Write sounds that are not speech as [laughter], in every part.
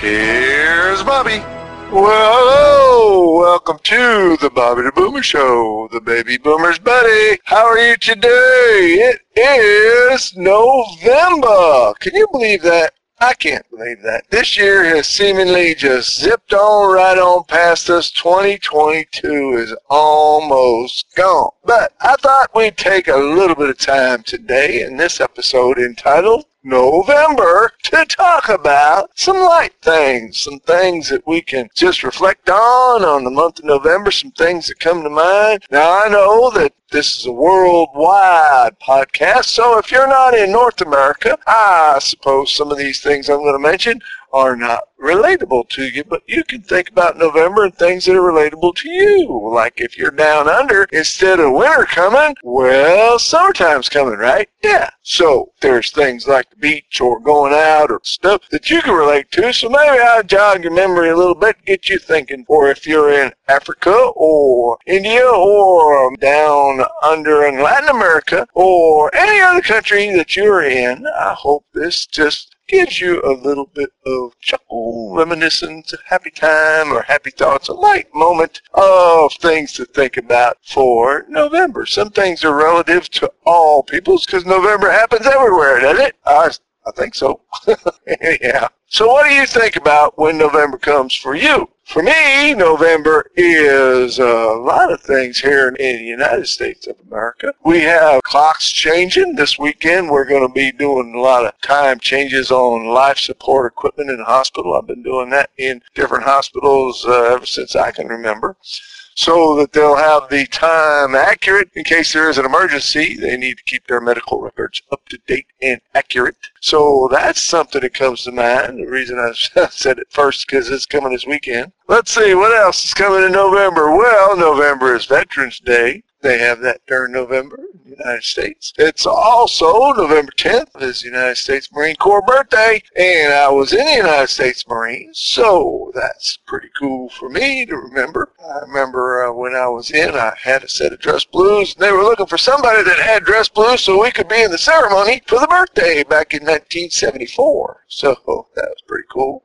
Here's Bobby. Well, hello! Welcome to the Bobby the Boomer Show, the baby boomer's buddy. How are you today? It is November. Can you believe that? I can't believe that. This year has seemingly just zipped on right on past us. 2022 is almost gone. But I thought we'd take a little bit of time today in this episode entitled November to talk about some light things, some things that we can just reflect on on the month of November, some things that come to mind. Now I know that this is a worldwide podcast, so if you're not in North America, I suppose some of these things I'm going to mention are not relatable to you, but you can think about November and things that are relatable to you. Like if you're down under, instead of winter coming, well, summertime's coming, right? Yeah. So there's things like the beach or going out or stuff that you can relate to. So maybe I'll jog your memory a little bit, get you thinking. Or if you're in Africa or India or down under in Latin America or any other country that you're in, I hope this just gives you a little bit of chuckle, reminiscence, happy time, or happy thoughts, a light moment of things to think about for November. Some things are relative to all peoples because November happens everywhere, doesn't it? I, I think so. [laughs] yeah. So what do you think about when November comes for you? For me, November is a lot of things here in the United States of America. We have clocks changing. This weekend, we're going to be doing a lot of time changes on life support equipment in the hospital. I've been doing that in different hospitals uh, ever since I can remember so that they'll have the time accurate in case there is an emergency. They need to keep their medical records up to date and accurate. So that's something that comes to mind. The reason I [laughs] said it first because it's coming this weekend. Let's see, what else is coming in November? Well, November is Veterans Day. They have that during November in the United States. It's also November 10th is the United States Marine Corps birthday, and I was in the United States Marines, so that's pretty cool for me to remember. I remember uh, when I was in, I had a set of dress blues, and they were looking for somebody that had dress blues so we could be in the ceremony for the birthday back in 1974. So [laughs] that was pretty cool.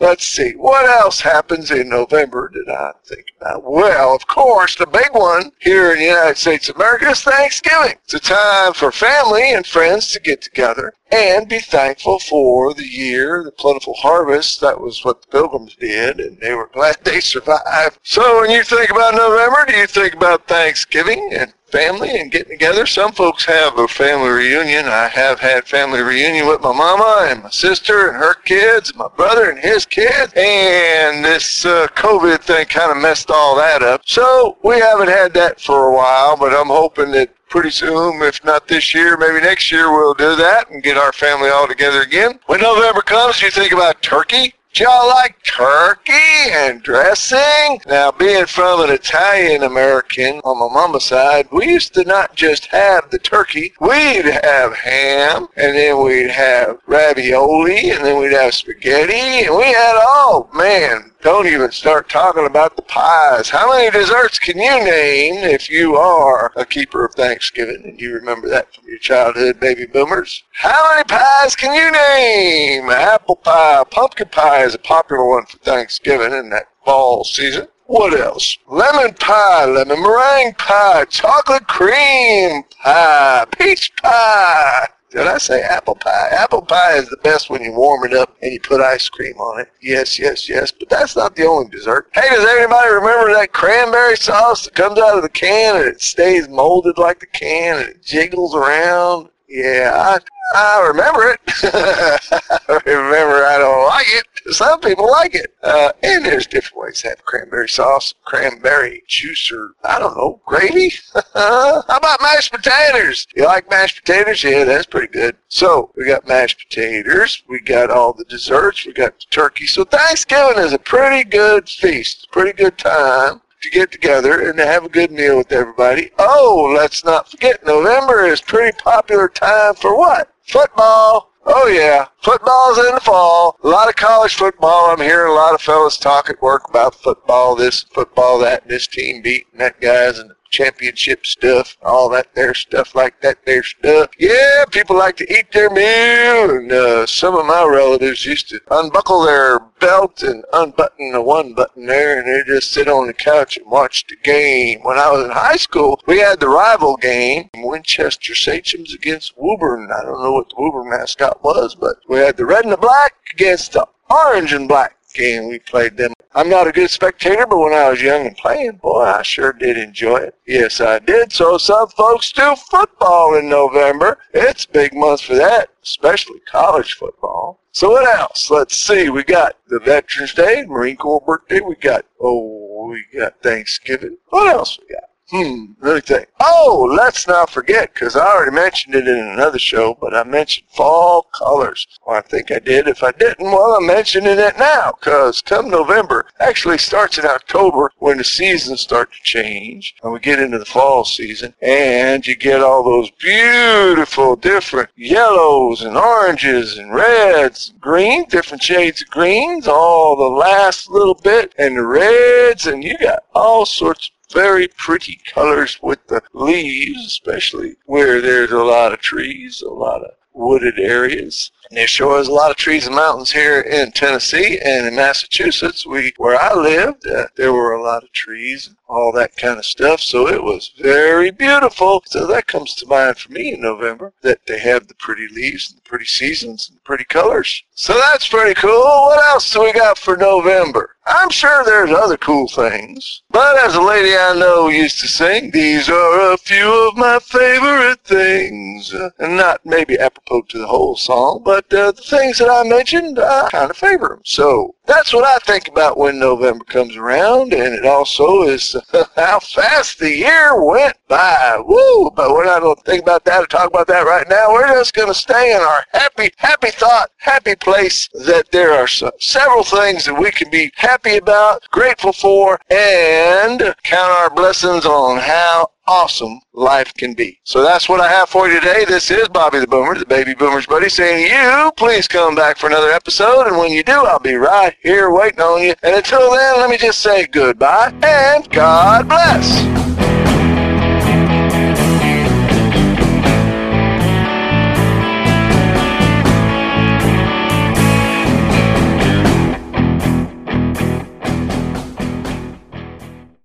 Let's see, what else happens in November did I think about? Well, of course, the big one here in the United States of America is Thanksgiving. It's a time for family and friends to get together and be thankful for the year, the plentiful harvest. That was what the pilgrims did, and they were [laughs] glad they survived. So when you think about November, do you think about Thanksgiving and family and getting together. Some folks have a family reunion. I have had family reunion with my mama and my sister and her kids, and my brother and his kids, and this uh, COVID thing kind of messed all that up. So we haven't had that for a while, but I'm hoping that pretty soon, if not this year, maybe next year, we'll do that and get our family all together again. When November comes, you think about turkey. Y'all like turkey and dressing? Now, being from an Italian American on my mama's side, we used to not just have the turkey, we'd have ham, and then we'd have ravioli, and then we'd have spaghetti, and we had all, man, don't even start talking about the pies. How many desserts can you name if you are a keeper of Thanksgiving and you remember that from your childhood, baby boomers? How many pies can you name? Apple pie, pumpkin pie is a popular one for Thanksgiving in that fall season. What else? Lemon pie, lemon meringue pie, chocolate cream pie, peach pie. Did I say apple pie? Apple pie is the best when you warm it up and you put ice cream on it. Yes, yes, yes. But that's not the only dessert. Hey, does anybody remember that cranberry sauce that comes out of the can and it stays molded like the can and it jiggles around? Yeah, I, I remember it. [laughs] I remember I don't like it. Some people like it. Uh, and there's different ways to have cranberry sauce, cranberry juice, or I don't know, gravy. [laughs] How about mashed potatoes? You like mashed potatoes? Yeah, that's pretty good. So we got mashed potatoes. We got all the desserts. We got the turkey. So Thanksgiving is a pretty good feast, pretty good time to get together and to have a good meal with everybody. Oh, let's not forget, November is pretty popular time for what? Football. Oh yeah, football's in the fall. A lot of college football. I'm hearing a lot of fellas talk at work about football, this, football, that, this team beating that guy's and championship stuff, all that there stuff like that there stuff. Yeah, people like to eat their meal, and uh, some of my relatives used to unbuckle their belt and unbutton the one button there, and they just sit on the couch and watch the game. When I was in high school, we had the rival game, Winchester Sachems against Woburn. I don't know what the Woburn mascot was, but we had the red and the black against the orange and black game. We played them I'm not a good spectator, but when I was young and playing, boy, I sure did enjoy it. Yes, I did. So some folks do football in November. It's big month for that, especially college football. So what else? Let's see. We got the Veterans Day, Marine Corps birthday. We got, oh, we got Thanksgiving. What else we got? Hmm, let me think. Oh, let's not forget, because I already mentioned it in another show, but I mentioned fall colors. Well, I think I did. If I didn't, well, I'm mentioning it now, because come November, actually starts in October when the seasons start to change, and we get into the fall season, and you get all those beautiful different yellows and oranges and reds, green, different shades of greens, all the last little bit, and the reds, and you got all sorts very pretty colors with the leaves, especially where there's a lot of trees, a lot of wooded areas. And there sure is a lot of trees and mountains here in Tennessee and in Massachusetts. We, where I lived, uh, there were a lot of trees and all that kind of stuff. So it was very beautiful. So that comes to mind for me in November, that they have the pretty leaves and the pretty seasons and the pretty colors. So that's pretty cool. What else do we got for November? I'm sure there's other cool things. But as a lady I know used to sing, these are a few of my favorite things. Uh, and not maybe apropos to the whole song, but uh, the things that I mentioned, I kind of favor them. So that's what I think about when November comes around. And it also is [laughs] how fast the year went by. Woo! But we're not going to think about that or talk about that right now. We're just going to stay in our happy, happy thought, happy place that there are several things that we can be happy about, grateful for, and count our blessings on how awesome life can be. So that's what I have for you today. This is Bobby the Boomer, the baby boomer's buddy, saying you, please come back for another episode. And when you do, I'll be right here waiting on you. And until then, let me just say goodbye and God bless.